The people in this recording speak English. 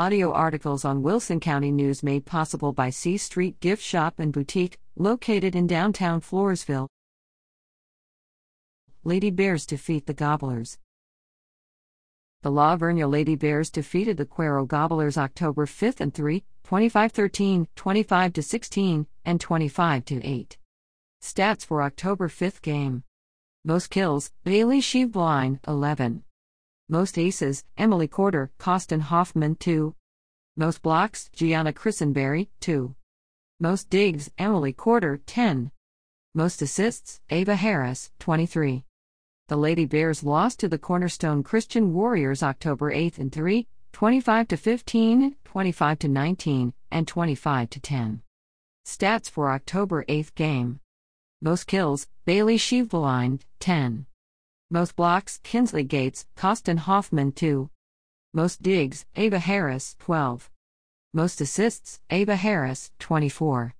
Audio articles on Wilson County News made possible by C Street Gift Shop and Boutique, located in downtown Floresville. Lady Bears defeat the Gobblers. The La Vernia Lady Bears defeated the Cuero Gobblers October 5 and 3, 25 13, 25 16, and 25 8. Stats for October 5 game. Most kills, Bailey Sheavbline, 11. Most aces, Emily Corder, Costin Hoffman 2. Most blocks, Gianna Christenberry 2. Most digs, Emily Corder 10. Most assists, Ava Harris 23. The Lady Bears lost to the Cornerstone Christian Warriors October 8 and 3, 25 to 15, 25 to 19, and 25 to 10. Stats for October 8th game. Most kills, Bailey Sheavbline 10. Most blocks, Kinsley Gates, Costin Hoffman 2. Most digs, Ava Harris 12. Most assists, Ava Harris 24.